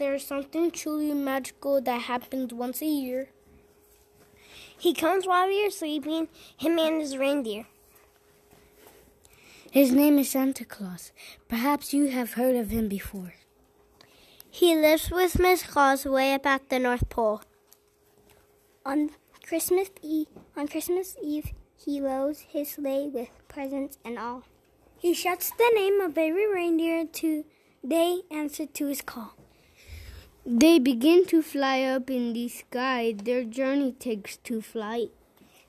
there's something truly magical that happens once a year. He comes while you're sleeping, him and his reindeer. His name is Santa Claus. Perhaps you have heard of him before. He lives with Miss Claus way up at the North Pole. On Christmas Eve, on Christmas Eve, he loads his sleigh with presents and all. He shouts the name of every reindeer to they answer to his call. They begin to fly up in the sky. Their journey takes to flight.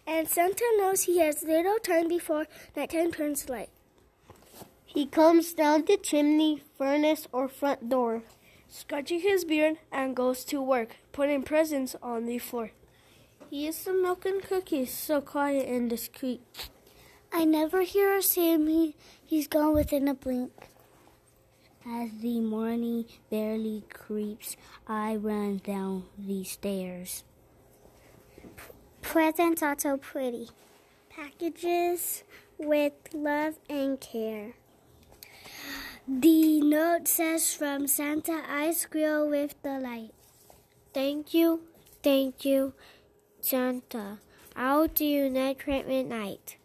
And Santa knows he has little time before nighttime turns light. He comes down the chimney, furnace, or front door, scratching his beard, and goes to work, putting presents on the floor. He eats the milk and cookies, so quiet and discreet. I never hear or see him. He, he's gone within a blink. As the morning barely creeps, I run down the stairs. Presents are so pretty. Packages with love and care. The note says from Santa, I squeal with delight. Thank you, thank you, Santa. I'll do you next midnight.